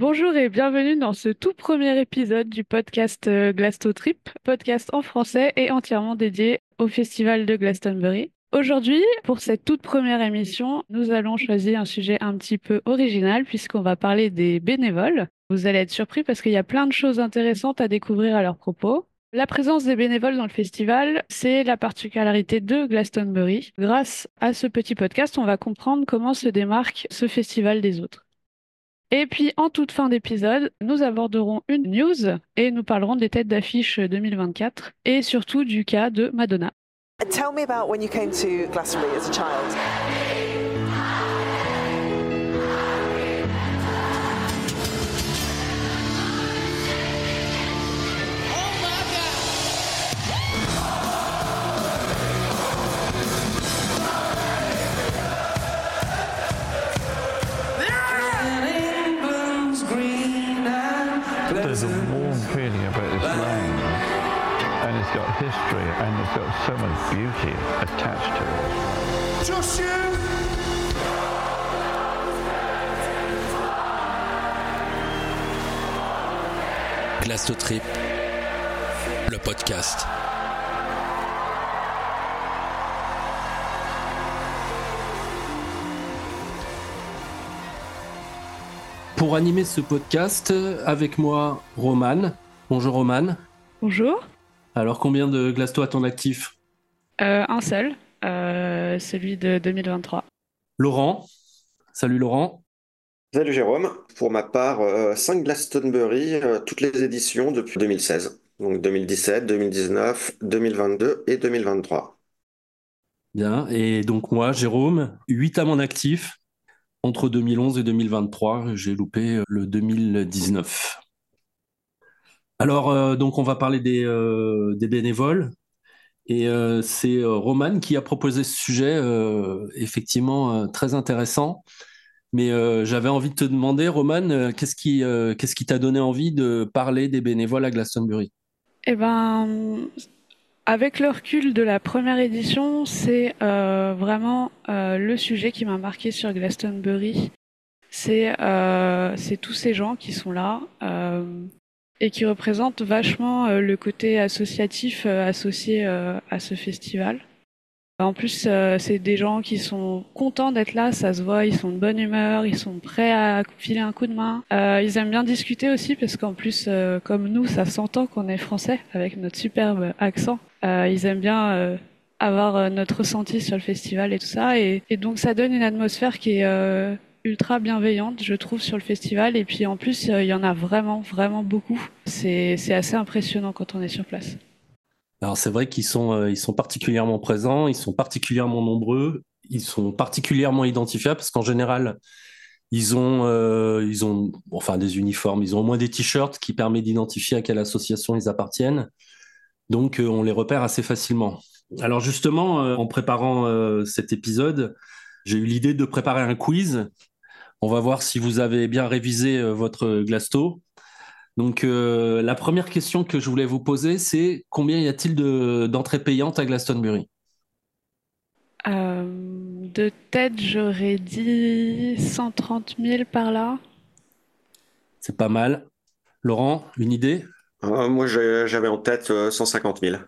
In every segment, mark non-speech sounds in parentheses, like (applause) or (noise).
Bonjour et bienvenue dans ce tout premier épisode du podcast euh, Glasto Trip, podcast en français et entièrement dédié au festival de Glastonbury. Aujourd'hui, pour cette toute première émission, nous allons choisir un sujet un petit peu original puisqu'on va parler des bénévoles. Vous allez être surpris parce qu'il y a plein de choses intéressantes à découvrir à leur propos. La présence des bénévoles dans le festival, c'est la particularité de Glastonbury. Grâce à ce petit podcast, on va comprendre comment se démarque ce festival des autres. Et puis, en toute fin d'épisode, nous aborderons une news et nous parlerons des têtes d'affiche 2024 et surtout du cas de Madonna. Tell me about when you came to Glastonbury as a child. Feeling about this land, and it's got history, and it's got so much beauty attached to it. Glasto Trip, le podcast. Pour animer ce podcast, avec moi, Roman. Bonjour Roman. Bonjour. Alors, combien de Glasto à ton actif Euh, un seul, euh, celui de 2023. Laurent. Salut Laurent. Salut Jérôme. Pour ma part, 5 Glastonbury, euh, toutes les éditions depuis 2016. Donc 2017, 2019, 2022 et 2023. Bien. Et donc moi, Jérôme, 8 à mon actif. Entre 2011 et 2023, j'ai loupé euh, le 2019. Alors, euh, donc on va parler des, euh, bénévoles. Et euh, c'est Roman qui a proposé ce sujet, effectivement très intéressant. Mais j'avais envie de te demander, Roman, qu'est-ce qui, qu'est-ce qui t'a donné envie de parler des bénévoles à Glastonbury? Eh ben, avec le recul de la première édition, c'est vraiment le sujet qui m'a marqué sur Glastonbury. C'est tous ces gens qui sont là et qui représentent vachement euh, le côté associatif euh, associé euh, à ce festival. En plus, c'est des gens qui sont contents d'être là, ça se voit, ils sont de bonne humeur, ils sont prêts à filer un coup de main. Ils aiment bien discuter aussi parce qu'en plus, comme nous, ça s'entend qu'on est français avec notre superbe accent. Ils aiment bien avoir notre ressenti sur le festival et tout ça. Et, donc, ça donne une atmosphère qui est ultra bienveillante, je trouve, sur le festival. Et puis, en plus, euh, il y en a vraiment, vraiment beaucoup. C'est assez impressionnant quand on est sur place. Alors c'est vrai qu'ils sont, euh, sont particulièrement présents, ils sont particulièrement nombreux, ils sont particulièrement identifiables parce qu'en général, ils ont, euh, ils ont enfin des uniformes, ils ont au moins des t-shirts qui permettent d'identifier à quelle association ils appartiennent. Donc on les repère assez facilement. Alors justement, en préparant cet épisode, j'ai eu l'idée de préparer un quiz. On va voir si vous avez bien révisé euh, votre Glasto. Donc, euh, la première question que je voulais vous poser, c'est combien y a-t-il de- d'entrées payantes à Glastonbury? Euh, de tête, j'aurais dit 130 000 par là. C'est pas mal. Laurent, une idée? Euh, moi, j'avais en tête euh, 150 000.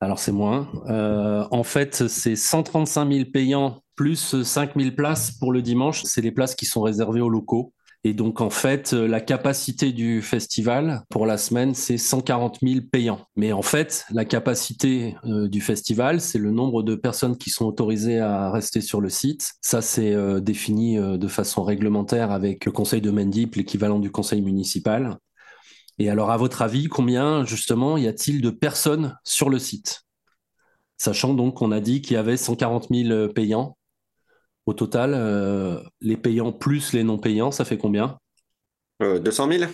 Alors, c'est moins. Euh, en fait, c'est 135 000 payants plus 5 000 places pour le dimanche. C'est les places qui sont réservées aux locaux. Et donc, en fait, la capacité du festival pour la semaine, c'est 140 000 payants. Mais en fait, la capacité euh, du festival, c'est le nombre de personnes qui sont autorisées à rester sur le site. Ça, c'est euh, défini de façon réglementaire avec le conseil de Mendip, l'équivalent du conseil municipal. Et alors, à votre avis, combien, justement, y a-t-il de personnes sur le site? Sachant donc qu'on a dit qu'il y avait 140 000 payants. Au total, euh, les payants plus les non payants, ça fait combien? Euh, 200 000?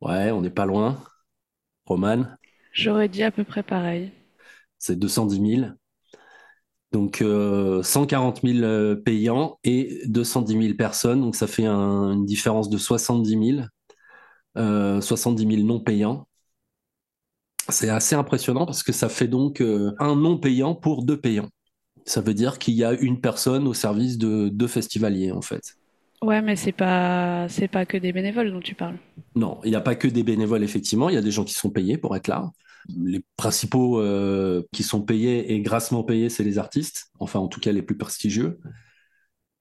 Ouais, on n'est pas loin. Roman, J'aurais dit à peu près pareil. c'est 210 000. Donc, euh, 140 000 euh, payants et 210 000 personnes. Donc, ça fait un- une différence de 70 000. Euh, 70 000 non payants. C'est assez impressionnant parce que ça fait donc euh, un non payant pour deux payants. Ça veut dire qu'il y a une personne au service de deux festivaliers, en fait. Ouais, mais c'est pas c'est pas que des bénévoles dont tu parles. Non, il n'y a pas que des bénévoles, effectivement. Il y a des gens qui sont payés pour être là. Les principaux euh, qui sont payés et grassement payés, c'est les artistes, enfin en tout cas les plus prestigieux.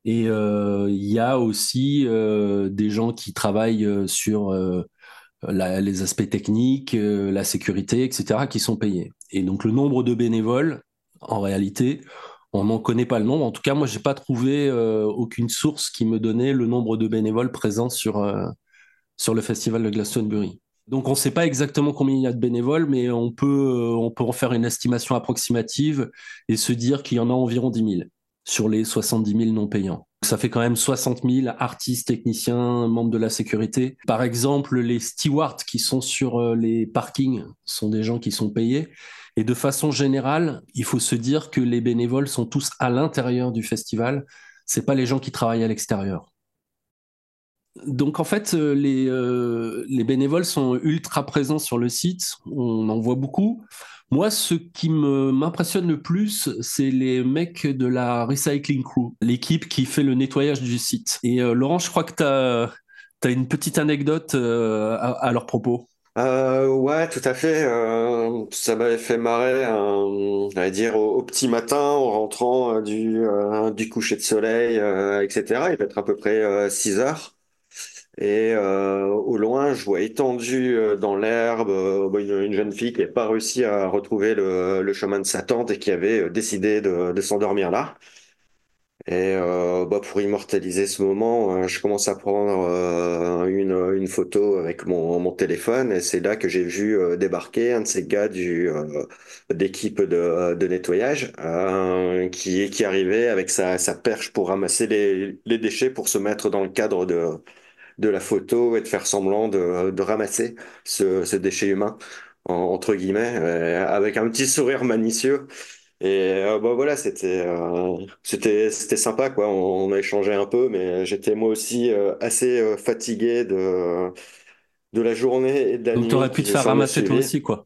Et euh, il y a aussi euh, des gens qui travaillent sur les aspects techniques, la sécurité, etc., qui sont payés. Et donc le nombre de bénévoles, en réalité, on n'en connaît pas le nombre. En tout cas, moi, j'ai pas trouvé aucune source qui me donnait le nombre de bénévoles présents sur, sur le festival de Glastonbury. Donc on ne sait pas exactement combien il y a de bénévoles, mais on peut, euh, on peut en faire une estimation approximative et se dire qu'il y en a environ 10 000 sur les 70 000 non payants. Ça fait quand même 60 000 artistes, techniciens, membres de la sécurité. Par exemple, les stewards qui sont sur euh, les parkings sont des gens qui sont payés. Et de façon générale, il faut se dire que les bénévoles sont tous à l'intérieur du festival. C'est pas les gens qui travaillent à l'extérieur donc en fait, euh, euh, les, bénévoles sont ultra présents sur le site, on en voit beaucoup. Moi, ce qui m'impressionne le plus, c'est les mecs de la Recycling Crew, l'équipe qui fait le nettoyage du site. Et euh, Laurent, je crois que tu as, une petite anecdote à, leur propos. ouais, tout à fait. ça m'avait fait marrer, dire, au, petit matin, en rentrant du, du coucher de soleil, etc. Il va être à peu près 6 heures. Et euh, au loin, je vois étendu euh, dans l'herbe euh, une, jeune fille qui n'a pas réussi à retrouver le, chemin de sa tante et qui avait décidé de, s'endormir là. Et bah, pour immortaliser ce moment, je commence à prendre une, photo avec mon, téléphone et c'est là que j'ai vu débarquer un de ces gars du d'équipe de, nettoyage qui, qui arrivait avec sa, perche pour ramasser les, les déchets pour se mettre dans le cadre de de la photo et de faire semblant de, ramasser ce, déchet humain, entre guillemets, euh, avec un petit sourire malicieux. Et euh, bah voilà, c'était euh, c'était c'était sympa quoi. On, a échangé un peu, mais j'étais moi aussi assez fatigué de de la journée et de la Donc nuit. aurais pu te faire ramasser toi aussi quoi.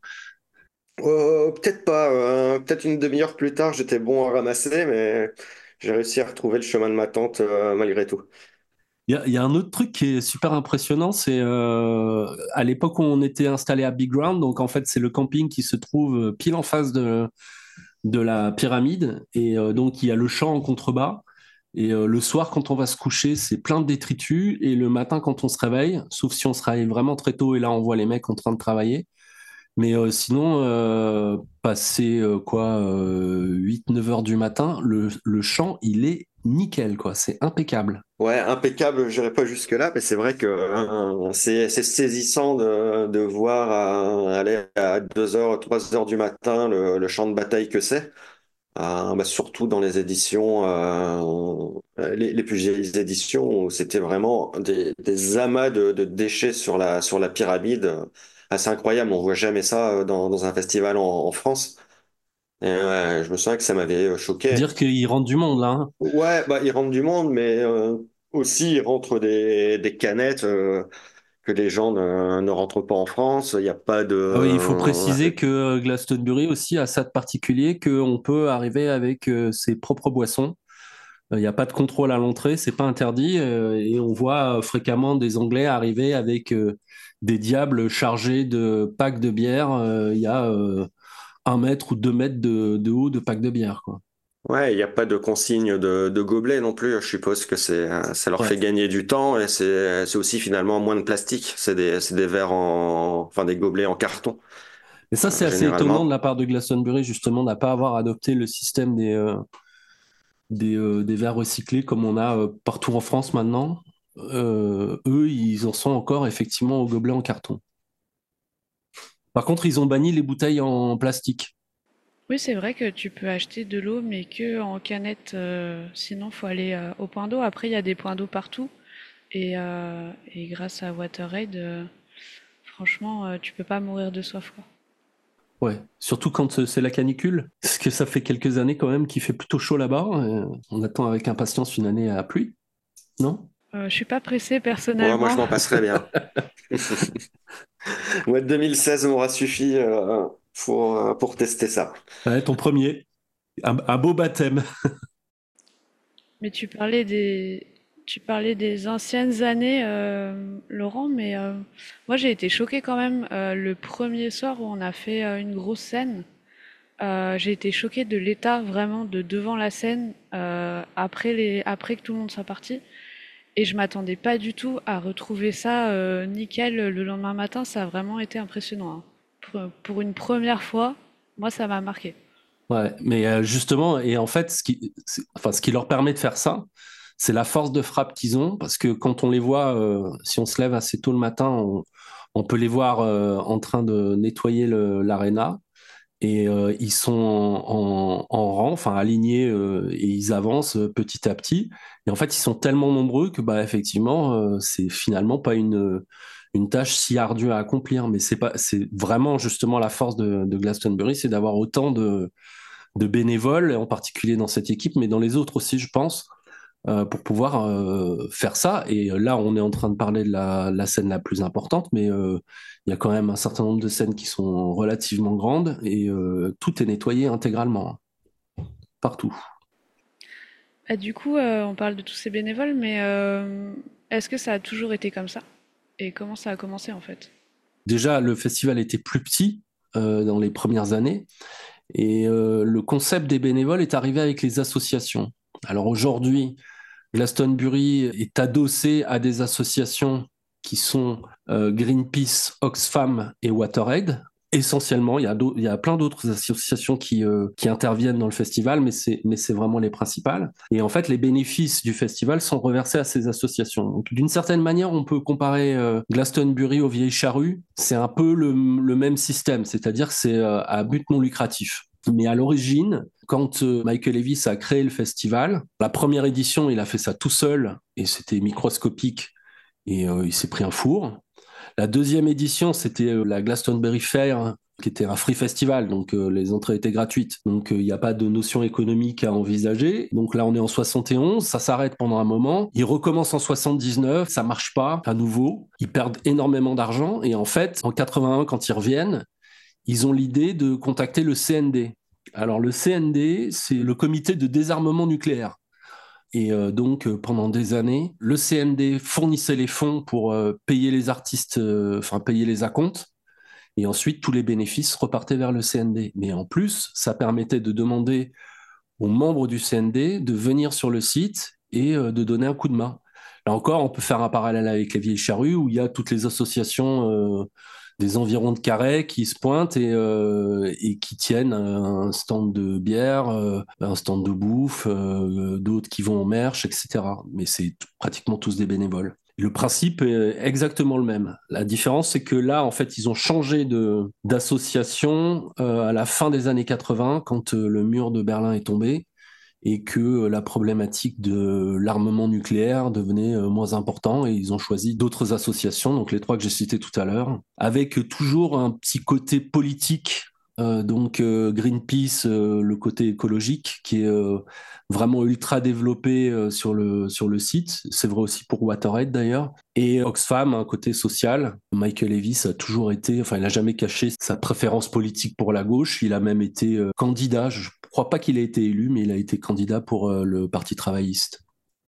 peut-être pas. peut-être une demi-heure plus tard, j'étais bon à ramasser, mais j'ai réussi à retrouver le chemin de ma tante malgré tout. Il y, a un autre truc qui est super impressionnant, c'est euh, à l'époque où on était installé à Big Ground, donc en fait c'est le camping qui se trouve pile en face de, la pyramide, et euh, donc il y a le champ en contrebas, et euh, le soir quand on va se coucher c'est plein de détritus, et le matin quand on se réveille, sauf si on se réveille vraiment très tôt, et là on voit les mecs en train de travailler, mais sinon, passer quoi, 8-9 heures du matin, le, le champ il est nickel, quoi. C'est impeccable. Ouais, impeccable, je n'irai pas jusque-là, mais c'est vrai que euh, c'est saisissant de, voir aller à 2h, 3h du matin le, champ de bataille que c'est. Euh, bah, surtout dans les éditions, euh, les, plus vieilles éditions, où c'était vraiment des, amas de, déchets sur la, sur la pyramide. Assez incroyable, on voit jamais ça dans, un festival en France. Et je me souviens que ça m'avait euh, choqué. Dire qu'ils rentrent du monde, là. Hein. Ouais, bah, ils rentrent du monde, mais euh, aussi ils rentrent des, des canettes euh, que les gens ne, ne, rentrent pas en France. Il n'y a pas de. Ah oui, il faut préciser que Glastonbury aussi a ça de particulier qu'on peut arriver avec ses propres boissons. Il n'y a pas de contrôle à l'entrée, c'est pas interdit. et on voit fréquemment des Anglais arriver avec des diables chargés de packs de bière. Il y a un mètre ou deux mètres de, haut de pack de bière. Quoi. Ouais, il n'y a pas de consigne de, de gobelet non plus. Je suppose que c'est, ça leur fait gagner du temps et c'est, aussi finalement moins de plastique. C'est des, des verres en, enfin des gobelets en carton. Et ça, c'est assez étonnant de la part de Glastonbury, justement, n'a pas avoir adopté le système des, euh, des, euh, des, verres recyclés comme on a euh, partout en France maintenant. eux, ils en sont encore effectivement au gobelet en carton. Par contre, ils ont banni les bouteilles en plastique. Oui, c'est vrai que tu peux acheter de l'eau, mais que en canette. Euh, sinon, faut aller euh, au point d'eau. Après, il y a des points d'eau partout. Et, euh, grâce à WaterAid, franchement, tu peux pas mourir de soif. Quoi. Ouais, surtout quand c'est la canicule, parce que ça fait quelques années quand même qu'il fait plutôt chaud là-bas. on attend avec impatience une année à pluie, non? Je suis pas pressé personnellement. moi, je m'en passerais bien. (laughs) Ouais, 2016 m'aura suffi euh, pour, euh, pour tester ça. Ouais, ton premier. Un, beau baptême. Mais tu parlais des, tu parlais des anciennes années, euh, Laurent, mais euh, moi j'ai été choquée quand même euh, le premier soir où on a fait une grosse scène. j'ai été choquée de l'état vraiment de devant la scène après, les, après que tout le monde soit parti. Et je m'attendais pas du tout à retrouver ça nickel le lendemain matin. Ça a vraiment été impressionnant. Hein. Pour, une première fois, moi ça m'a marqué. Ouais, mais justement, et en fait, ce qui, enfin, ce qui leur permet de faire ça, c'est la force de frappe qu'ils ont, parce que quand on les voit, euh, si on se lève assez tôt le matin, on, peut les voir euh, en train de nettoyer l'aréna. Et euh, ils sont en, rang, enfin alignés, et ils avancent petit à petit. Et en fait, ils sont tellement nombreux que, bah, effectivement, c'est finalement pas une, tâche si ardue à accomplir. Mais c'est vraiment justement la force de, Glastonbury, c'est d'avoir autant de bénévoles, en particulier dans cette équipe, mais dans les autres aussi, je pense, euh, pour pouvoir euh, faire ça. Et là, on est en train de parler de la, scène la plus importante, mais euh, il y a quand même un certain nombre de scènes qui sont relativement grandes et tout est nettoyé intégralement, partout. Ah, du coup, on parle de tous ces bénévoles, mais est-ce que ça a toujours été comme ça? Et comment ça a commencé en fait? Déjà, le festival était plus petit dans les premières années. Et le concept des bénévoles est arrivé avec les associations. Alors aujourd'hui, Glastonbury est adossé à des associations qui sont euh, Greenpeace, Oxfam et WaterAid. Essentiellement, il y a, plein d'autres associations qui, euh, interviennent dans le festival, mais c'est, vraiment les principales. Et en fait, les bénéfices du festival sont reversés à ces associations. D'une certaine manière, on peut comparer euh, Glastonbury aux Vieilles Charrues. C'est un peu le, le même système, c'est-à-dire c'est à but non lucratif. Mais à l'origine, quand euh, Michael Levis a créé le festival, la première édition, il a fait ça tout seul et c'était microscopique et euh, il s'est pris un four. La deuxième édition, c'était euh, la Glastonbury Fair, qui était un free festival, donc les entrées étaient gratuites. Donc il n'y a pas de notion économique à envisager. Donc là, on est en 71, ça s'arrête pendant un moment. Il recommence en 79, ça marche pas à nouveau. Ils perdent énormément d'argent et en fait, en 81, quand ils reviennent, ils ont l'idée de contacter le CND. Alors le CND, c'est le comité de désarmement nucléaire. Et euh, donc, euh, pendant des années, le CND fournissait les fonds pour euh, payer les artistes, enfin payer les acomptes. Et ensuite, tous les bénéfices repartaient vers le CND. Mais en plus, ça permettait de demander aux membres du CND de venir sur le site et de donner un coup de main. Là encore, on peut faire un parallèle avec les vieilles charrues où il y a toutes les associations des environs de Carré qui se pointent et, euh, et qui tiennent un stand de bière, euh, un stand de bouffe, euh, d'autres qui vont en merch, etc. Mais c'est pratiquement tous des bénévoles. Le principe est exactement le même. La différence, c'est que là, en fait, ils ont changé de d'association à la fin des années 80, quand le mur de Berlin est tombé et que euh, la problématique de l'armement nucléaire devenait euh, moins important et ils ont choisi d'autres associations, donc les trois que j'ai citées tout à l'heure, avec toujours un petit côté politique euh, donc Greenpeace, le côté écologique qui est vraiment ultra développé sur le sur le site. C'est vrai aussi pour WaterAid d'ailleurs. Et Oxfam, un côté social. Michael Levis a toujours été, enfin il n'a jamais caché sa préférence politique pour la gauche. Il a même été candidat, je crois pas qu'il ait été élu, mais il a été candidat pour euh, le Parti travailliste.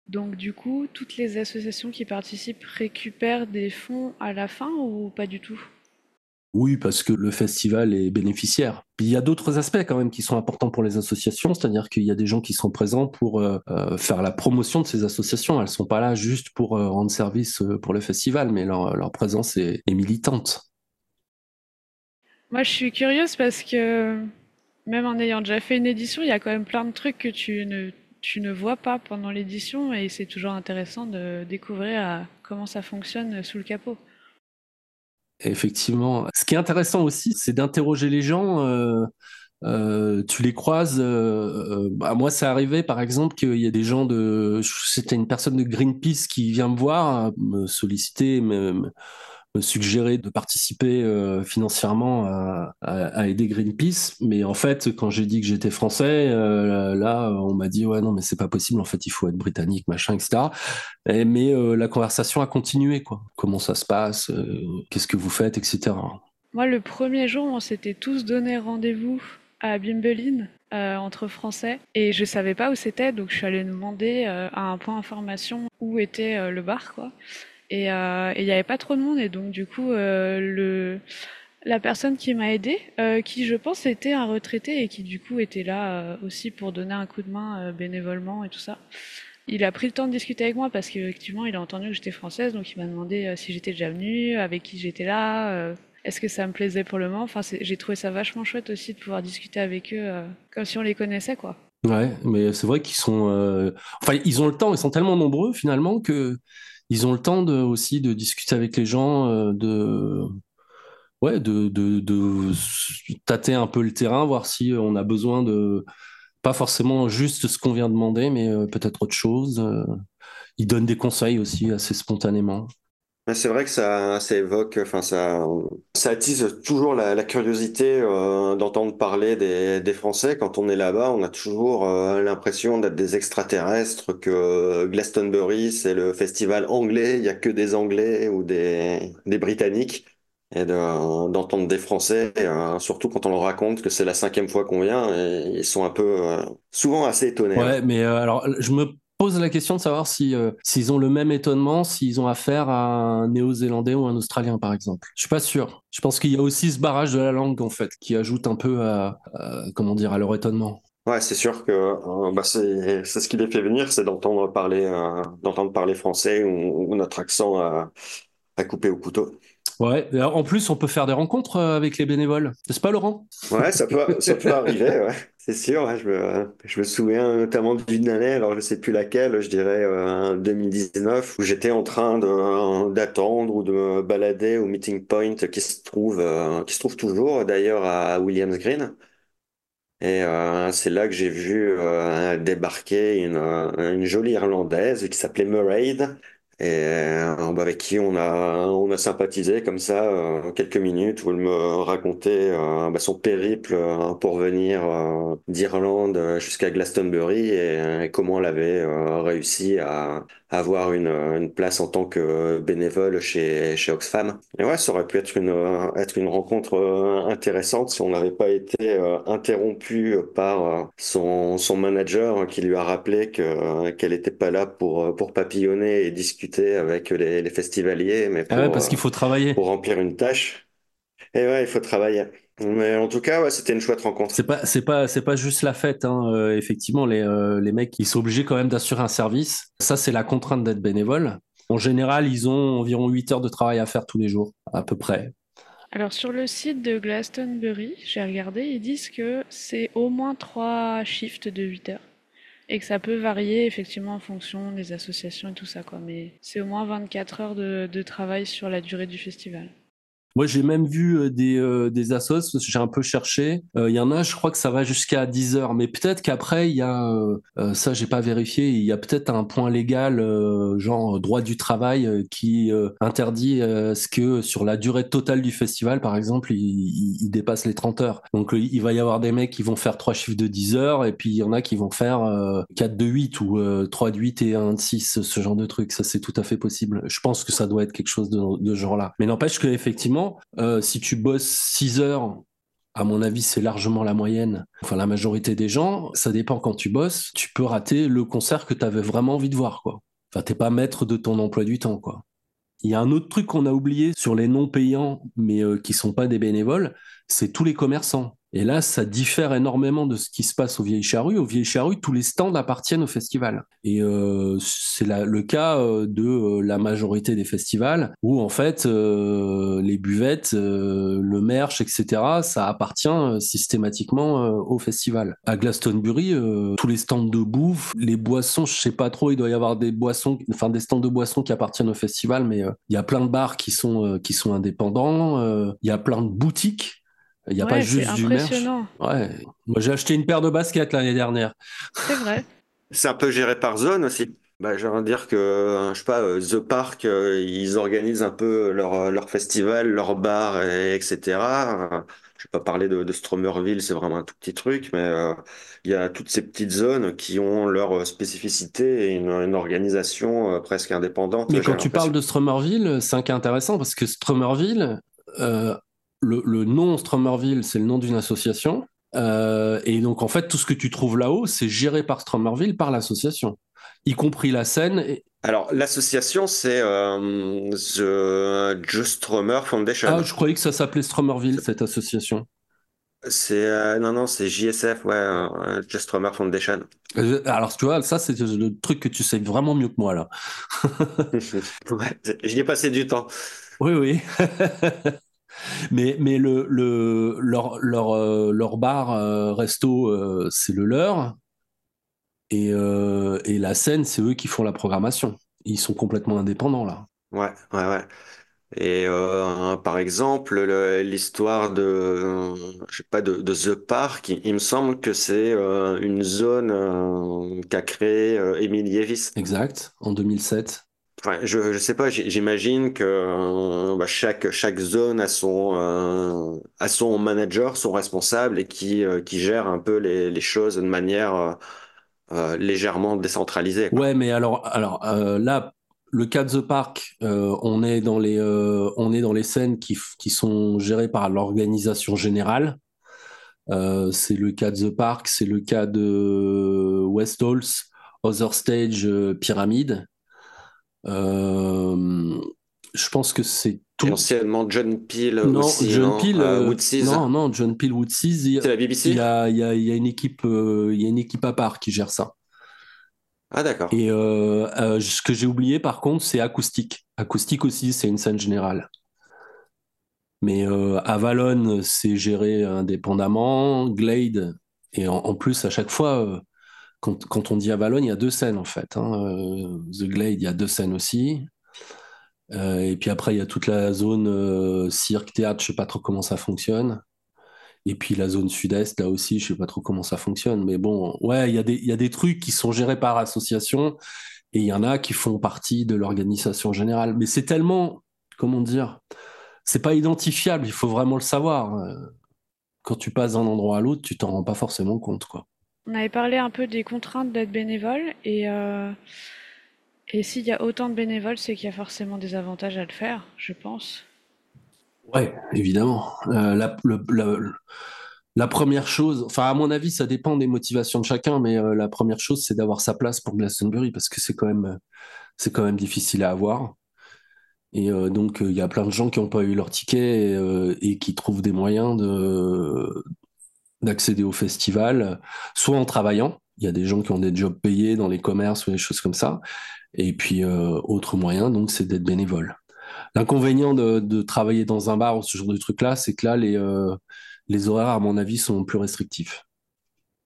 Donc du coup, toutes les associations qui participent récupèrent des fonds à la fin ou pas du tout? Oui, parce que le festival est bénéficiaire. Puis il y a d'autres aspects quand même qui sont importants pour les associations, c'est-à-dire qu'il y a des gens qui sont présents pour euh, euh, faire la promotion de ces associations. Elles sont pas là juste pour rendre service pour le festival, mais leur, présence est militante. Moi, je suis curieuse parce que même en ayant déjà fait une édition, il y a quand même plein de trucs que tu ne, tu ne vois pas pendant l'édition et c'est toujours intéressant de découvrir euh, comment ça fonctionne sous le capot. Effectivement. Ce qui est intéressant aussi, c'est d'interroger les gens. Euh, euh, tu les croises. Bah, moi, c'est arrivé, par exemple, qu'il y a des gens de. C'était une personne de Greenpeace qui vient me voir, me solliciter, me, suggérer de participer euh, financièrement à, aider Greenpeace. Mais en fait, quand j'ai dit que j'étais français, euh, là, on m'a dit ouais non mais c'est pas possible. En fait, il faut être britannique, machin, etc. mais euh, la conversation a continué quoi. Comment ça se passe Qu'est-ce que vous faites, etc. Moi, le premier jour, on s'était tous donné rendez-vous à Bimbelline entre Français et je savais pas où c'était, donc je suis allée demander à un point information où était le bar, quoi. Et il n'y avait pas trop de monde, et donc du coup, le la personne qui m'a aidé, qui je pense était un retraité et qui du coup était là aussi pour donner un coup de main bénévolement et tout ça. Il a pris le temps de discuter avec moi parce qu'effectivement, il a entendu que j'étais française, donc il m'a demandé euh, si j'étais déjà venue, avec qui j'étais là, euh, est-ce que ça me plaisait pour le moment? Enfin, j'ai trouvé ça vachement chouette aussi de pouvoir discuter avec eux euh, comme si on les connaissait, quoi. Ouais, mais c'est vrai qu'ils sont, enfin, ils ont le temps, ils sont tellement nombreux finalement que ils ont le temps de, aussi de discuter avec les gens, de ouais, de, tâter un peu le terrain, voir si on a besoin de, pas forcément juste ce qu'on vient demander, mais euh, peut-être autre chose. Euh. il donne des conseils aussi assez spontanément. C'est vrai que ça, ça évoque, enfin ça, ça attise toujours la, curiosité euh, d'entendre parler des, des, Français. Quand on est là-bas, on a toujours l'impression d'être des extraterrestres, que Glastonbury c'est le festival anglais, il y a que des Anglais ou des, des Britanniques et d'entendre des Français, euh, surtout quand on leur raconte que c'est la cinquième fois qu'on vient, et ils sont un peu euh, souvent assez étonnés. Ouais, mais euh, alors je me pose la question de savoir si s'ils ont le même étonnement s'ils ont affaire à un Néo-Zélandais ou un Australien par exemple. Je suis pas sûr. Je pense qu'il y a aussi ce barrage de la langue en fait qui ajoute un peu à, comment dire à leur étonnement. Ouais, c'est sûr que bah c'est ce qui les fait venir, c'est d'entendre parler d'entendre parler français ou, notre accent à, à couper au couteau. Ouais, en plus, on peut faire des rencontres euh, avec les bénévoles, n'est-ce pas, Laurent? Ouais, ça peut, ça peut arriver, ouais. c'est sûr. je, me, je me souviens notamment d'une année, alors je sais plus laquelle, je dirais euh, 2019, où j'étais en train d'attendre ou de me balader au meeting point qui se trouve, euh, qui se trouve toujours d'ailleurs à Williams Green. Et euh, c'est là que j'ai vu euh, débarquer une, jolie Irlandaise qui s'appelait Murraid et euh, bah, avec qui on a on a sympathisé comme ça euh, quelques minutes. Où elle me racontait euh, bah, son périple euh, pour venir d'Irlande jusqu'à Glastonbury et, et, comment elle avait réussi à avoir une, une place en tant que bénévole chez, chez Oxfam. Et ouais, ça aurait pu être une, être une rencontre euh, intéressante si on n'avait pas été euh, interrompu par euh, son, son manager qui lui a rappelé que, qu'elle n'était pas là pour, pour papillonner et discuter avec les, les festivaliers, mais ah pour, parce qu'il faut travailler. pour remplir une tâche. Et ouais, il faut travailler. Mais en tout cas, ouais, c'était une chouette rencontre. C'est pas, c'est pas, c'est pas juste la fête. Hein. Euh, effectivement, les, euh, les mecs, ils sont obligés quand même d'assurer un service. Ça, c'est la contrainte d'être bénévole. En général, ils ont environ 8 heures de travail à faire tous les jours, à peu près. Alors sur le site de Glastonbury, j'ai regardé, ils disent que c'est au moins 3 shifts de 8 heures. Et que ça peut varier effectivement en fonction des associations et tout ça, quoi. Mais c'est au moins 24 heures de, de travail sur la durée du festival. Moi, j'ai même vu euh, des, euh, des assos, j'ai un peu cherché. Euh, il y en a, je crois que ça va jusqu'à 10 heures. Mais peut-être qu'après, il y a, euh, ça, j'ai pas vérifié, il y a peut-être un point légal, genre droit du travail, qui interdit ce que sur la durée totale du festival, par exemple, il, dépasse les 30 heures. Donc, il va y avoir des mecs qui vont faire trois chiffres de 10 heures, et puis il y en a qui vont faire 4 de 8 ou 3 de 8 et 1 de 6, ce genre de truc. Ça, c'est tout à fait possible. Je pense que ça doit être quelque chose de, de ce genre-là. Mais n'empêche euh, si tu bosses 6 heures, à mon avis, c'est largement la moyenne. Enfin, la majorité des gens, ça dépend quand tu bosses, tu peux rater le concert que tu avais vraiment envie de voir, quoi. Enfin, t'es pas maître de ton emploi du temps, quoi. Il y a un autre truc qu'on a oublié sur les non payants, mais euh, qui sont pas des bénévoles, c'est tous les commerçants. Et là, ça diffère énormément de ce qui se passe aux Vieilles Charrues. Aux Vieilles Charrues, tous les stands appartiennent au festival. Et euh, c'est le cas euh, de euh, la majorité des festivals où, en fait, les buvettes, le merch, etc., ça appartient systématiquement au festival. À Glastonbury, tous les stands de bouffe, les boissons, je sais pas trop, il doit y avoir des boissons, enfin des stands de boissons qui appartiennent au festival, mais il y a plein de bars qui sont indépendants. Il y a plein de boutiques il n'y a pas juste du merch. Ouais. Moi, j'ai acheté une paire de baskets l'année dernière. C'est vrai. C'est un peu géré par zone aussi. Bah, j'ai envie de dire que, je sais pas, euh, The Park, euh, ils organisent un peu leur, euh, leur festival, leur bar, et, etc. Je vais pas parler de, de Stromerville, c'est vraiment un tout petit truc, mais il y a toutes ces petites zones qui ont leur spécificité et une, une organisation presque indépendante. Mais quand tu parles de Stromerville, c'est un cas intéressant parce que Stromerville, le, nom Stromerville, c'est le nom d'une association. et donc en fait, tout ce que tu trouves là-haut, c'est géré par Stromerville, par l'association, y compris la scène. Alors l'association, c'est The Just Stromer Foundation. Ah, je croyais que ça s'appelait Stromerville cette association. C'est non non c'est JSF ouais Just Stromer Foundation. alors tu vois ça c'est le truc que tu sais vraiment mieux que moi là. (laughs) ouais, j'y ai passé du temps. Oui oui. (laughs) mais mais le, le leur leur leur bar resto c'est le leur et et la scène c'est eux qui font la programmation. Ils sont complètement indépendants là. Ouais ouais ouais. Et euh, par exemple, l'histoire de, je sais pas, de, de The Park, il, me semble que c'est euh, une zone euh, qu'a créée euh, Emily Yevis. Exact, en 2007. Je, je sais pas, j'imagine que euh, bah, chaque, chaque zone a son, euh, a son manager, son responsable et qui, qui gère un peu les, les choses de manière légèrement décentralisée. Quoi. Ouais, mais alors, alors là, le cas de The Park, euh, on, est dans les, euh, on est dans les scènes qui, qui sont gérées par l'organisation générale. Euh, c'est le cas de The Park, c'est le cas de West Halls, Other Stage, Pyramide. Je pense que c'est tout. anciennement John Peel non, aussi, John non Peel, non, non, John Peel Woodseas. C'est la BBC. Il y a, il y a, il y a une équipe, il y a une équipe à part qui gère ça. Ah d'accord. Et euh, euh, ce que j'ai oublié par contre, c'est acoustique. Acoustique aussi, c'est une scène générale. Mais euh, Avalon, c'est géré indépendamment. Glade, et en, plus, à chaque fois, quand, on dit Avalon, il y a deux scènes en fait. Hein. The Glade, il y a deux scènes aussi. et puis après, il y a toute la zone cirque, théâtre, je sais pas trop comment ça fonctionne. Et puis la zone sud-est, là aussi, je sais pas trop comment ça fonctionne. Mais bon, ouais, il y, a des, y a des trucs qui sont gérés par association et il y en a qui font partie de l'organisation générale. Mais c'est tellement, comment dire, c'est pas identifiable, il faut vraiment le savoir. Quand tu passes d'un endroit à l'autre, tu t'en rends pas forcément compte. Quoi. On avait parlé un peu des contraintes d'être bénévole et, euh, et s'il y a autant de bénévoles, c'est qu'il y a forcément des avantages à le faire, je pense. Ouais, évidemment. Euh, la, première chose, enfin à mon avis, ça dépend des motivations de chacun, mais euh, la première chose, c'est d'avoir sa place pour Glastonbury parce que c'est quand même, c'est quand même difficile à avoir. Et donc il y a plein de gens qui n'ont pas eu leur ticket et, et, qui trouvent des moyens de d'accéder au festival, soit en travaillant. Il y a des gens qui ont des jobs payés dans les commerces ou des choses comme ça. Et puis autre moyen, donc, c'est d'être bénévole. L'inconvénient de, travailler dans un bar ou ce genre de truc-là, c'est que là, les, euh, les horaires, à mon avis, sont plus restrictifs.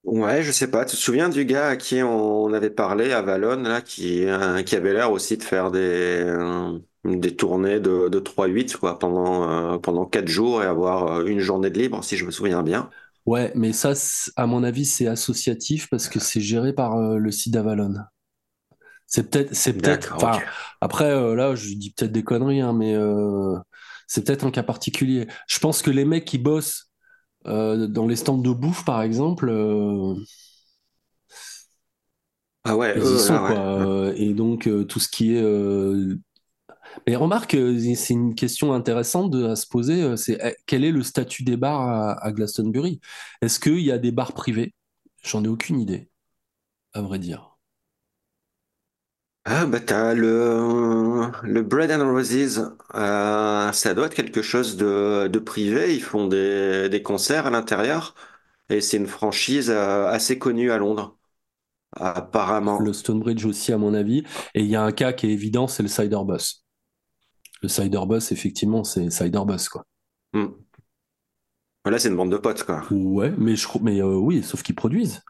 Ouais, je sais pas. Tu te souviens du gars à qui on avait parlé à Valonne, là, qui, euh, qui avait l'air aussi de faire des, euh, des tournées de, de 3-8 quoi, pendant, pendant 4 jours et avoir une journée de libre, si je me souviens bien. Ouais, mais ça, à mon avis, c'est associatif parce que c'est géré par le site d'Avalon. C'est peut-être, c'est peut-être. après, euh, là, je dis peut-être des conneries, hein, mais euh, c'est peut-être un cas particulier. Je pense que les mecs qui bossent euh, dans les stands de bouffe, par exemple, ah ouais, ils y sont quoi. Et donc tout ce qui est. Mais remarque, c'est une question intéressante de, à se poser. C'est eh, quel est le statut des bars à, à Glastonbury? Est-ce qu'il y a des bars privés? J'en ai aucune idée, à vrai dire. Ah bah t'as le le Bread and Roses, euh, ça doit être quelque chose de, de privé. Ils font des, des concerts à l'intérieur et c'est une franchise euh, assez connue à Londres, apparemment. Le Stonebridge aussi à mon avis. Et il y a un cas qui est évident, c'est le Cider Bus. Le Cider Bus, effectivement, c'est Cider Bus quoi. Hmm. Là c'est une bande de potes quoi. Ouais, mais je mais euh, oui, sauf qu'ils produisent.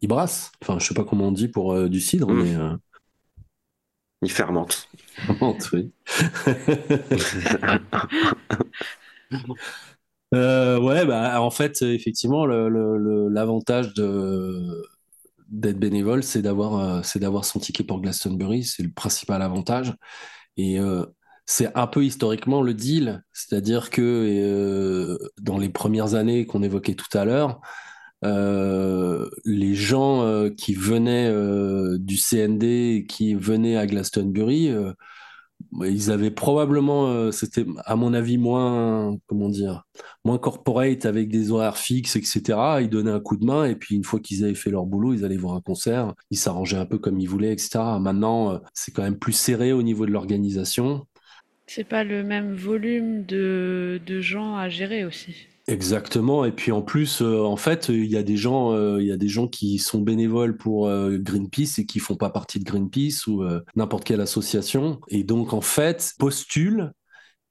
Ils brassent. Enfin, je sais pas comment on dit pour du cidre, hmm. mais il fermente. Fermente, oui. (laughs) euh, ouais, bah, en fait, effectivement, l'avantage de d'être bénévole, c'est d'avoir euh, c'est d'avoir son ticket pour Glastonbury, c'est le principal avantage. Et euh, c'est un peu historiquement le deal, c'est-à-dire que euh, dans les premières années qu'on évoquait tout à l'heure, euh, les gens euh, qui venaient du CND, qui venaient à Glastonbury, ils avaient probablement, c'était à mon avis moins, comment dire, moins corporate avec des horaires fixes, etc. Ils donnaient un coup de main et puis une fois qu'ils avaient fait leur boulot, ils allaient voir un concert, ils s'arrangeaient un peu comme ils voulaient, etc. Maintenant, c'est quand même plus serré au niveau de l'organisation. C'est pas le même volume de, de gens à gérer aussi. Exactement. Et puis en plus, euh, en fait, il y a des gens, euh, y a des gens qui sont bénévoles pour euh, Greenpeace et qui font pas partie de Greenpeace ou n'importe quelle association. Et donc en fait, postulent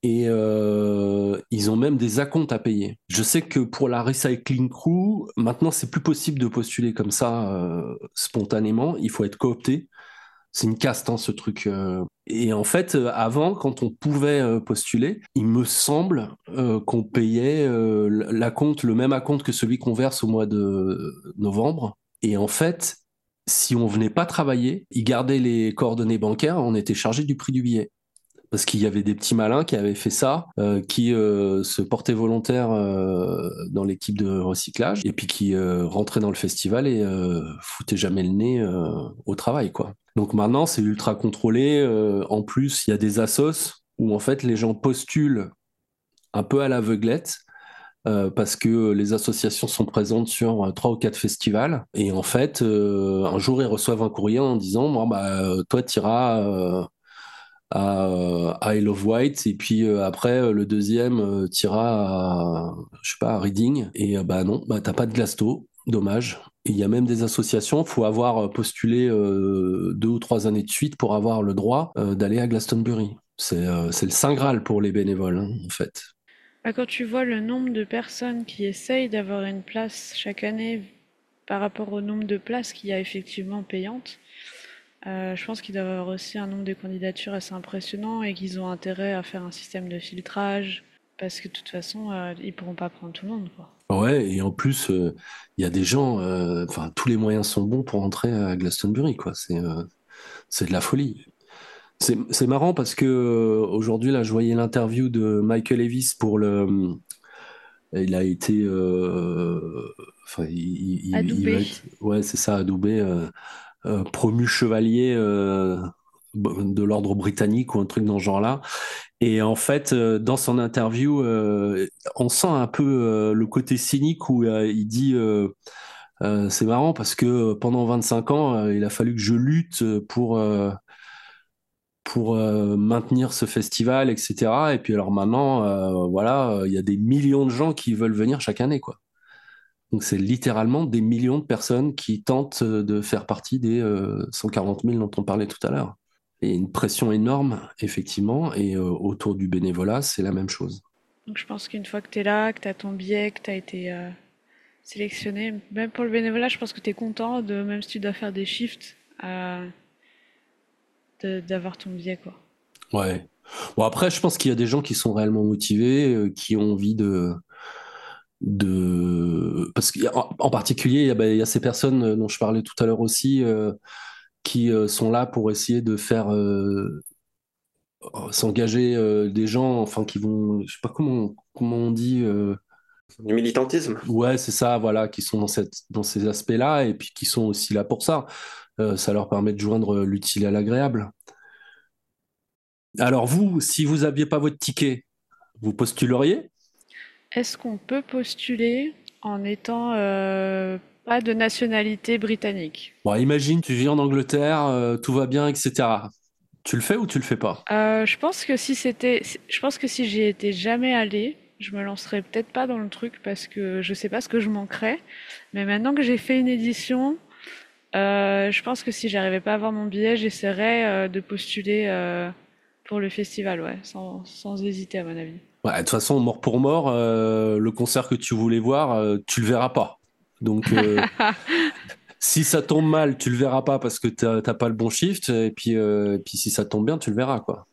et ils ont même des acomptes à payer. Je sais que pour la Recycling Crew, maintenant c'est plus possible de postuler comme ça spontanément. Il faut être coopté c'est une caste, hein, ce truc. Euh. Et en fait, euh, avant, quand on pouvait euh, postuler, il me semble qu'on payait le même acompte que celui qu'on verse au mois de novembre. Et en fait, si on venait pas travailler, ils gardaient les coordonnées bancaires, on était chargé du prix du billet parce qu'il y avait des petits malins qui avaient fait ça, qui se portaient volontaires dans l'équipe de recyclage et puis qui rentraient dans le festival et foutaient jamais le nez au travail, quoi. Donc maintenant, c'est ultra contrôlé. Euh, en plus, il y a des assos où en fait les gens postulent un peu à l'aveuglette. Euh, parce que les associations sont présentes sur euh, trois ou quatre festivals et en fait un jour ils reçoivent un courrier en disant bah toi t'iras à, à Isle of White et puis après le deuxième t'iras à je sais pas à Reading. Et bah non bah t'as pas de glasto dommage. Il y a même des associations, faut avoir euh, postulé euh, deux ou trois années de suite pour avoir le droit euh, d'aller à Glastonbury. C'est le Saint Graal pour les bénévoles, hein, en fait. Bah, quand tu vois le nombre de personnes qui essayent d'avoir une place chaque année par rapport au nombre de places qu'il y a effectivement payantes, je pense qu'ils doivent avoir aussi un nombre de candidatures assez impressionnant et qu'ils ont intérêt à faire un système de filtrage parce que de toute façon, ils pourront pas prendre tout le monde. Quoi. Ouais, et en plus, euh, il y a des gens, euh, enfin, tous les moyens sont bons pour entrer à Glastonbury, quoi. C'est euh, c'est de la folie. C'est marrant parce que aujourd'hui, là, je voyais l'interview de Michael Elvis pour le. Il a été. Enfin, il, il, ouais, c'est ça, adoubé, promu chevalier de l'ordre britannique ou un truc dans ce genre-là. Et en fait, euh, dans son interview, euh, on sent un peu euh, le côté cynique où il dit c'est marrant parce que pendant 25 ans, il a fallu que je lutte pour, maintenir ce festival, etc. Et puis alors maintenant, il y a des millions de gens qui veulent venir chaque année, quoi. Donc c'est littéralement des millions de personnes qui tentent de faire partie des 140 000 dont on parlait tout à l'heure et une pression énorme, effectivement, et euh, autour du bénévolat, c'est la même chose. Donc je pense qu'une fois que tu es là, que tu as ton billet, que tu as été euh, sélectionné, même pour le bénévolat, je pense que tu es content, de, même si tu dois faire des shifts, euh, d'avoir ton billet. Quoi. Ouais. Bon, après, je pense qu'il y a des gens qui sont réellement motivés, qui ont envie de. De... Parce qu'en particulier, il y, a, bah, il y, a, ces personnes dont je parlais tout à l'heure aussi qui euh, sont là pour essayer de faire euh, s'engager euh, des gens, enfin qui vont, je sais pas comment comment on dit. Du militantisme. Ouais, c'est ça, voilà, qui sont dans cette dans ces aspects-là et puis qui sont aussi là pour ça. ça leur permet de joindre l'utile à l'agréable. Alors vous, si vous aviez pas votre ticket, vous postuleriez? Est-ce qu'on peut postuler en étant pas de nationalité britannique? Bon, imagine, tu vis en Angleterre, euh, tout va bien, etc. Tu le fais ou tu le fais pas? Euh, Je pense que si c'était, je pense que si j'y étais jamais allé, je me lancerais peut-être pas dans le truc parce que je sais pas ce que je manquerais. Mais maintenant que j'ai fait une édition, euh, je pense que si j'arrivais pas à avoir mon billet, j'essaierais de postuler pour le festival, ouais, sans, sans hésiter à mon avis. Ouais, de toute façon, mort pour mort, le concert que tu voulais voir, tu le verras pas. Donc, euh, (laughs) si ça tombe mal, tu le verras pas parce que tu n'as pas le bon shift. Et puis, euh, puis si ça tombe bien, tu le verras. quoi.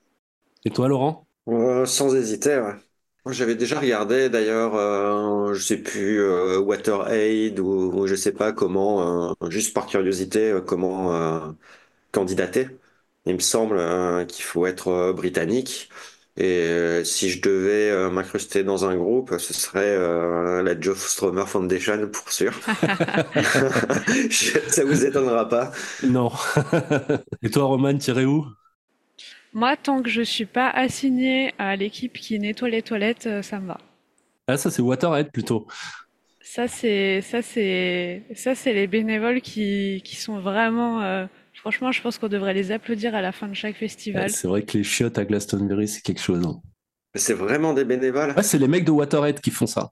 Et toi, Laurent? Euh, Sans hésiter, ouais. J'avais déjà regardé d'ailleurs, euh, je sais plus, WaterAid ou, ou, je sais pas comment, juste par curiosité, comment candidater. Il me semble qu'il faut être britannique. Et euh, si je devais euh, m'incruster dans un groupe, ce serait euh, la Joe Stromer Foundation pour sûr. (laughs) (laughs) ça vous étonnera pas Non. (laughs) Et toi, Roman, tiré où? Moi, tant que je suis pas assigné à l'équipe qui nettoie les toilettes, ça me va. Ah, ça, c'est Waterhead plutôt. Ça, c'est ça, c'est ça, c'est les bénévoles qui, qui sont vraiment. Franchement, je pense qu'on devrait les applaudir à la fin de chaque Ouais, festival. c'est vrai que les chiottes à Glastonbury, c'est quelque chose. hein. Mais C'est vraiment des bénévoles? Ouais, c'est les mecs de Waterhead qui font ça.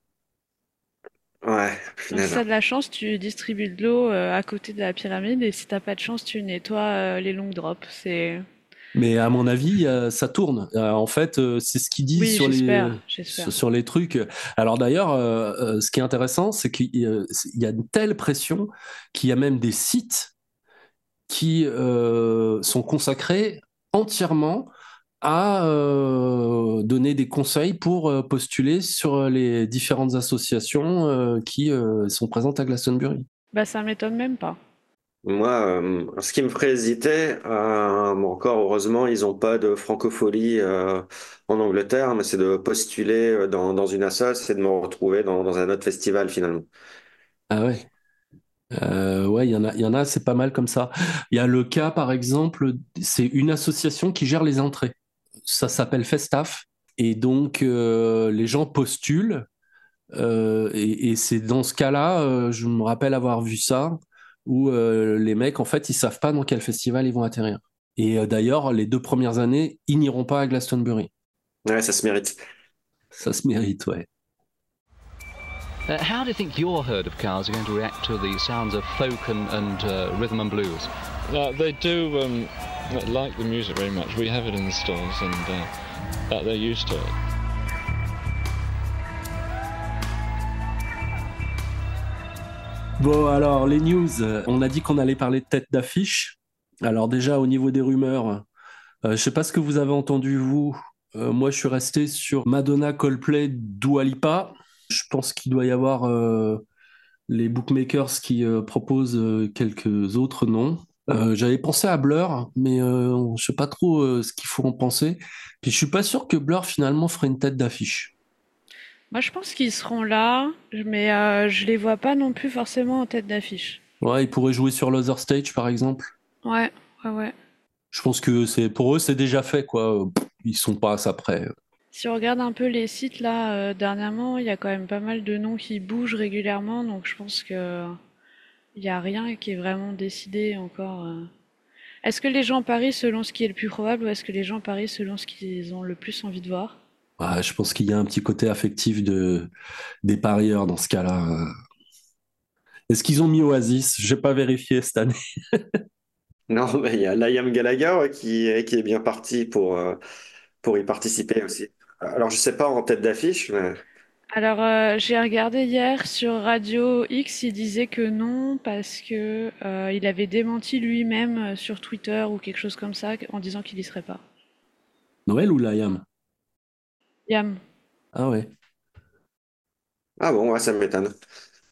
Ouais, Donc, si t'as de la chance, tu distribues de l'eau euh, à côté de la pyramide, et si t'as pas de chance, tu nettoies euh, les longs drops. C'est Mais à mon avis, euh, ça tourne. Euh, en fait, euh, c'est ce qu'il dit oui, sur les, sur, les trucs. Alors d'ailleurs, euh, euh, ce qui est intéressant, c'est qu'il y a il y a une telle pression qu'il y a même des sites qui euh, sont consacrés entièrement à euh, donner des conseils pour euh, postuler sur les différentes associations euh, qui euh, sont présentes à Glastonbury. Bah, ça m'étonne même pas. Moi, euh, ce qui me ferait hésiter, euh, bon, encore heureusement, ils n'ont pas de francophonie euh, en Angleterre, mais c'est de postuler dans, dans une assoce et de me retrouver dans, dans un autre festival finalement. Ah ouais. Euh, ouais, il y en a, il y en a, c'est pas mal comme ça. Il y a le cas, par exemple, c'est une association qui gère les entrées. Ça s'appelle Festaf. Et donc, euh, les gens postulent. euh, et et c'est dans ce cas-là, euh, je me rappelle avoir vu ça, où les mecs, en fait, ils savent pas dans quel festival ils vont atterrir. Et d'ailleurs, les deux premières années, ils n'iront pas à Glastonbury. Ouais, ça se mérite. Ça se mérite, ouais. Uh, how do you think your herd of cows are going to react to the sounds of folk and, and uh, rhythm and blues? Uh, they do um, like the music very much. We have it in the stalls, and uh, that they're used to it. Bon, alors, les news, euh, on a dit qu'on allait parler de tête d'affiche. Alors déjà, au niveau des rumeurs, euh, je sais pas ce que vous avez entendu, vous. Euh, moi, je suis resté sur Madonna, Coldplay, Dua Lipa. Je pense qu'il doit y avoir euh, les bookmakers qui euh, proposent euh, quelques autres noms. Euh, j'avais pensé à Blur, mais je sais pas trop ce qu'il faut en penser. Puis je suis pas sûr que Blur finalement ferait une tête d'affiche. Moi, je pense qu'ils seront là, mais je les vois pas non plus forcément en tête d'affiche. Ouais, ils pourraient jouer sur l'Other Stage, par exemple. Ouais, ouais, ouais. Je pense que c'est pour eux, c'est déjà fait, quoi. Ils sont pas à ça près. Si on regarde un peu les sites là, euh, dernièrement, il y a quand même pas mal de noms qui bougent régulièrement, donc je pense que il y a rien qui est vraiment décidé encore. euh. Est-ce que les gens parient selon ce qui est le plus probable ou est-ce que les gens parient selon ce qu'ils ont le plus envie de voir? Ouais, je pense qu'il y a un petit côté affectif de, des parieurs dans ce cas-là. Est-ce qu'ils ont mis Oasis? J'ai pas vérifié cette année. (laughs) Non, mais il y a Liam Gallagher ouais, qui, qui est bien parti pour, euh, pour y participer aussi. Alors, je sais pas en tête d'affiche, mais Alors, euh, j'ai regardé hier sur Radio X, il disait que non parce que euh, il avait démenti lui-même euh, sur Twitter ou quelque chose comme ça en disant qu'il y serait pas. Noël ou Liam? Yam? Ah ouais. ah bon, ouais, ça m'étonne.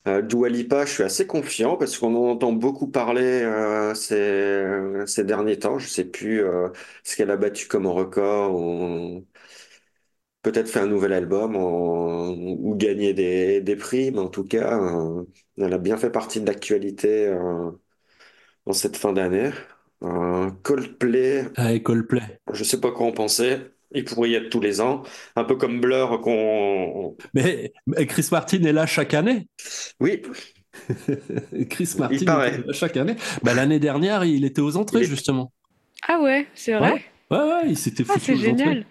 Euh, Dua Lipa, je suis assez confiant parce qu'on en entend beaucoup parler euh, ces, ces derniers temps. Je sais plus euh, ce qu'elle a battu comme record ou peut-être fait un nouvel album en- ou gagné des, des prix, mais en tout cas, euh, elle a bien fait partie de l'actualité euh, en cette fin d'année. Euh, Coldplay, Ah, et Coldplay. je sais pas quoi en penser. Il pourrait y être tous les ans, un peu comme Blur qu'on. Mais, mais Chris Martin est là chaque année. Oui, (laughs) Chris Martin Il paraît. est là chaque année. Bah, l'année dernière, il était aux entrées, Il est- justement. Ah ouais, c'est vrai? Ouais, ouais, il s'était Ah, foutu c'est aux entrées.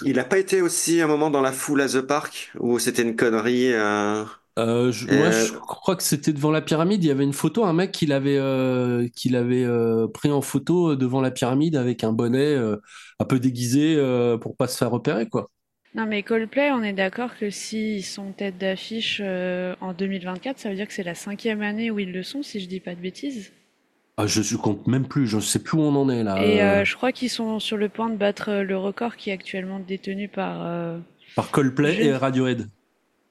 Il n'a pas été aussi un moment dans la foule à The Park où c'était une connerie. euh, Euh, je- Euh, moi, je crois que c'était devant la pyramide. Il y avait une photo, un mec qui l'avait euh, qui l'avait euh, pris en photo devant la pyramide avec un bonnet euh, un peu déguisé euh, pour pas se faire repérer, quoi. Non mais Coldplay, on est d'accord que s'ils sont tête d'affiche euh, en 2024, ça veut dire que c'est la cinquième année où ils le sont, si je dis pas de bêtises. Ah, je, je compte même plus. Je sais plus où on en est là. Et Euh, euh, je crois qu'ils sont sur le point de battre euh, le record qui est actuellement détenu par... euh, par Coldplay je- et Radiohead.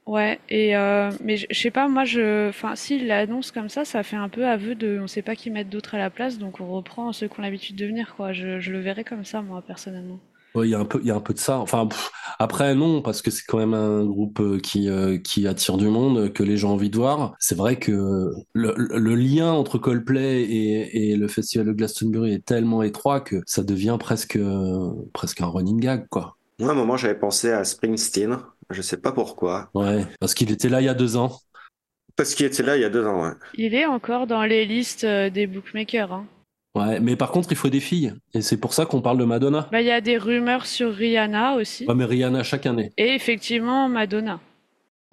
Ouais, et euh, mais je sais pas, moi je... Enfin, s'ils l'annoncent comme ça, ça fait un peu aveu de... On sait pas qui mettre d'autre à la place, donc on reprend ceux qui ont l'habitude de venir, quoi. Je, je le verrais comme ça, moi, personnellement. Il y a un peu, il y a un peu de ça. Enfin, après non, parce que c'est quand même un groupe euh, qui euh, qui attire du monde, que les gens ont envie de voir. C'est vrai que le, lien entre Coldplay et, et, le festival de Glastonbury est tellement étroit que ça devient presque presque un running gag, quoi. Moi, à un moment, j'avais pensé à Springsteen. Je sais pas pourquoi. Ouais, parce qu'il était là il y a deux ans. Parce qu'il était là il y a deux ans, ouais. Il est encore dans les listes des bookmakers. Hein. Ouais, mais par contre, il faut des filles. Et c'est pour ça qu'on parle de Madonna. Bah, il y a des rumeurs sur Rihanna aussi. Ouais, mais Rihanna chaque année. Et effectivement, Madonna.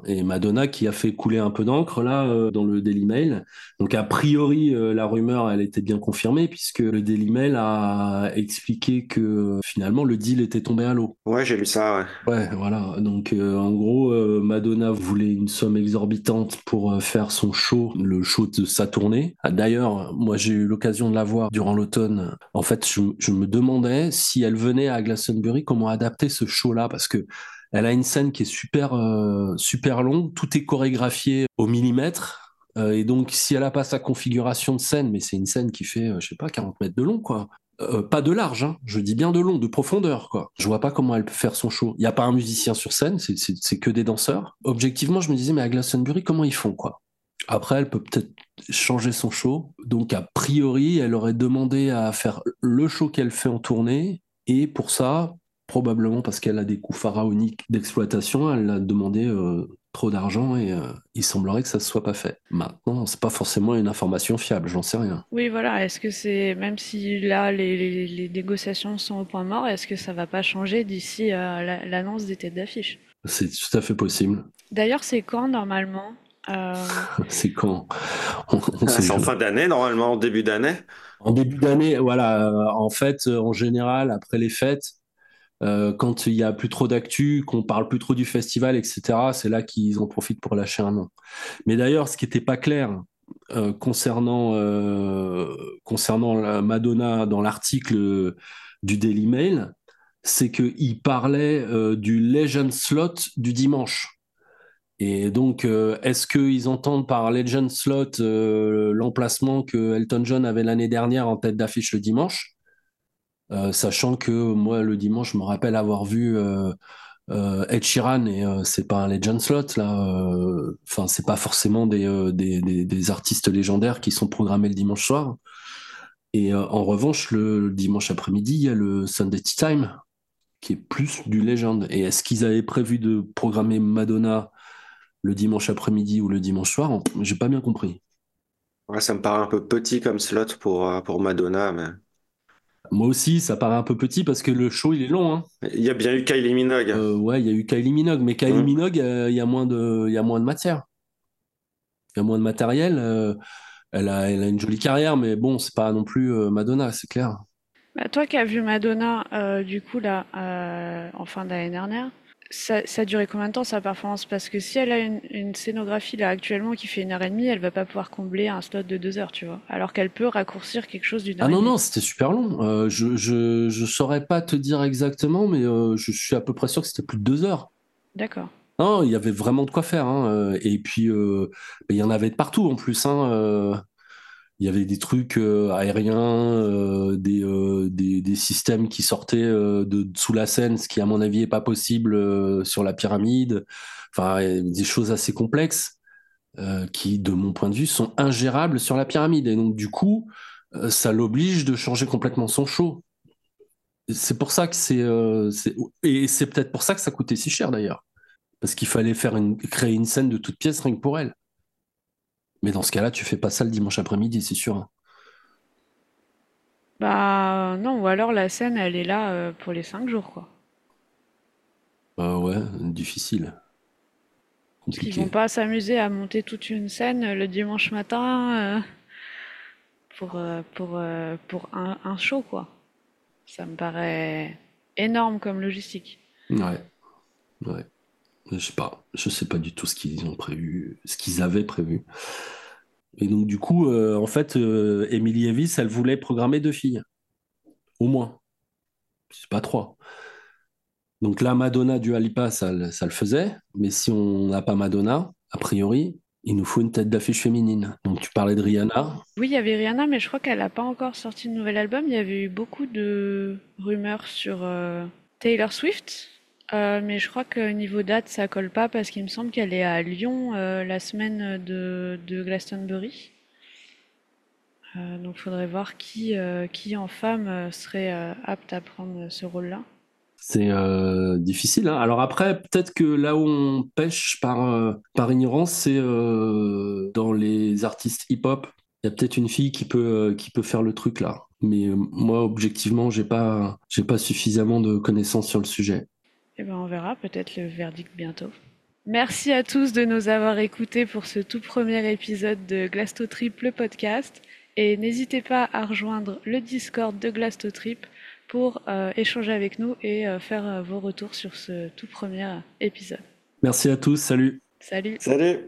Et Madonna qui a fait couler un peu d'encre là euh, dans le Daily Mail. Donc a priori euh, la rumeur elle était bien confirmée puisque le Daily Mail a expliqué que finalement le deal était tombé à l'eau. Ouais j'ai lu ça. Ouais. Ouais voilà donc euh, en gros Madonna voulait une somme exorbitante pour faire son show, le show de sa tournée. Ah, d'ailleurs moi j'ai eu l'occasion de la voir durant l'automne. En fait je, je me demandais si elle venait à Glastonbury comment adapter ce show là parce que elle a une scène qui est super, euh, super longue, tout est chorégraphié au millimètre. Euh, et donc, si elle a pas sa configuration de scène, mais c'est une scène qui fait, euh, je sais pas, 40 mètres de long, quoi. pas de large, hein, je dis bien de long, de profondeur, quoi. Je vois pas comment elle peut faire son show. Il y a pas un musicien sur scène, c'est que des danseurs. Objectivement, je me disais, mais à Glastonbury, comment ils font, quoi? Après, elle peut peut-être changer son show. Donc, a priori, elle aurait demandé à faire le show qu'elle fait en tournée. Et pour ça, probablement parce qu'elle a des coûts pharaoniques d'exploitation, elle a demandé euh, trop d'argent et euh, il semblerait que ça ne soit pas fait. Maintenant, c'est pas forcément une information fiable, j'en sais rien. Oui, voilà. Est-ce que c'est même si là les, négociations sont au point mort, est-ce que ça va pas changer d'ici euh, l'annonce des têtes d'affiche? C'est tout à fait possible. D'ailleurs, c'est quand normalement (laughs) C'est quand? C'est en fin d'année normalement, en début d'année? En début d'année, voilà. En fait, en général, après les fêtes, euh, quand il y a plus trop d'actu, qu'on parle plus trop du festival, etc., c'est là qu'ils en profitent pour lâcher un nom. Mais d'ailleurs, ce qui n'était pas clair euh, concernant euh, concernant Madonna dans l'article du Daily Mail, c'est qu'il parlait du Legend Slot du dimanche. Et donc, est-ce qu'ils entendent par Legend Slot l'emplacement que Elton John avait l'année dernière en tête d'affiche le dimanche? Euh, sachant que moi le dimanche je me rappelle avoir vu euh, euh, Ed Sheeran et c'est pas un legend slot là enfin c'est pas forcément des, des, artistes légendaires qui sont programmés le dimanche soir. Et en revanche le, dimanche après-midi il y a le Sunday Time qui est plus du legend et est-ce qu'ils avaient prévu de programmer Madonna le dimanche après-midi ou le dimanche soir? J'ai pas bien compris. Ça me paraît un peu petit comme slot pour, pour Madonna mais moi aussi, ça paraît un peu petit parce que le show, il est long. Hein. Il y a bien eu Kylie Minogue. Euh, ouais, il y a eu Kylie Minogue, mais Kylie mmh. Minogue, euh, il y a moins de, il y a moins de matière. Il y a moins de matériel. Euh, elle, a, elle a une jolie carrière, mais bon, c'est pas non plus Madonna, c'est clair. Bah, toi qui as vu Madonna, du coup, là, en fin d'année dernière, ça, ça, a duré combien de temps sa performance? Parce que si elle a une, scénographie là actuellement qui fait une heure et demie, elle va pas pouvoir combler un slot de deux heures, tu vois. Alors qu'elle peut raccourcir quelque chose d'une heure. Ah non non, c'était super long. Euh, je, je je saurais pas te dire exactement, mais euh, je suis à peu près sûr que c'était plus de deux heures. D'accord. Non, il y avait vraiment de quoi faire. Hein. Euh, et puis il y en avait de partout en plus. Hein il y avait des trucs euh, aériens, euh, des, euh, des, des, systèmes qui sortaient de sous la scène, ce qui à mon avis est pas possible sur la pyramide. Enfin, des choses assez complexes qui, de mon point de vue, sont ingérables sur la pyramide. Et donc, du coup, ça l'oblige de changer complètement son show. C'est pour ça que c'est, et c'est peut-être pour ça que ça coûtait si cher d'ailleurs, parce qu'il fallait faire une, créer une scène de toute pièce rien que pour elle. Mais dans ce cas-là, tu fais pas ça le dimanche après-midi, c'est sûr. Hein. Bah non, ou alors la scène, elle est là euh, pour les cinq jours, quoi. Bah ouais, difficile. Parce qu'ils vont pas s'amuser à monter toute une scène le dimanche matin euh, pour, euh, pour, pour un, un show, quoi. Ça me paraît énorme comme logistique. Ouais. Ouais. Je sais pas, je sais pas du tout ce qu'ils ont prévu, ce qu'ils avaient prévu. Et donc du coup, euh, en fait, euh, Emily Evis, elle voulait programmer deux filles, au moins. C'est pas trois. Donc là, Madonna du Alipa, ça, le faisait, mais si on n'a pas Madonna, a priori, il nous faut une tête d'affiche féminine. Donc tu parlais de Rihanna. Oui, il y avait Rihanna, mais je crois qu'elle n'a pas encore sorti de nouvel album. Il y avait eu beaucoup de rumeurs sur euh, Taylor Swift, mais je crois que niveau date, ça colle pas parce qu'il me semble qu'elle est à Lyon la semaine de, de Glastonbury. donc il faudrait voir qui, qui en femme serait apte à prendre ce rôle-là. C'est euh, difficile. Hein. Alors après, peut-être que là où on pêche par, euh, par ignorance, c'est euh, dans les artistes hip-hop. Il y a peut-être une fille qui peut, qui peut faire le truc là. Mais moi, objectivement, j'ai pas, j'ai pas suffisamment de connaissances sur le sujet. Eh ben, on verra peut-être le verdict bientôt. Merci à tous de nous avoir écoutés pour ce tout premier épisode de Glastotrip, le podcast. Et n'hésitez pas à rejoindre le Discord de Glastotrip pour euh, échanger avec nous et euh, faire euh, vos retours sur ce tout premier épisode. Merci à tous, salut. Salut. Salut.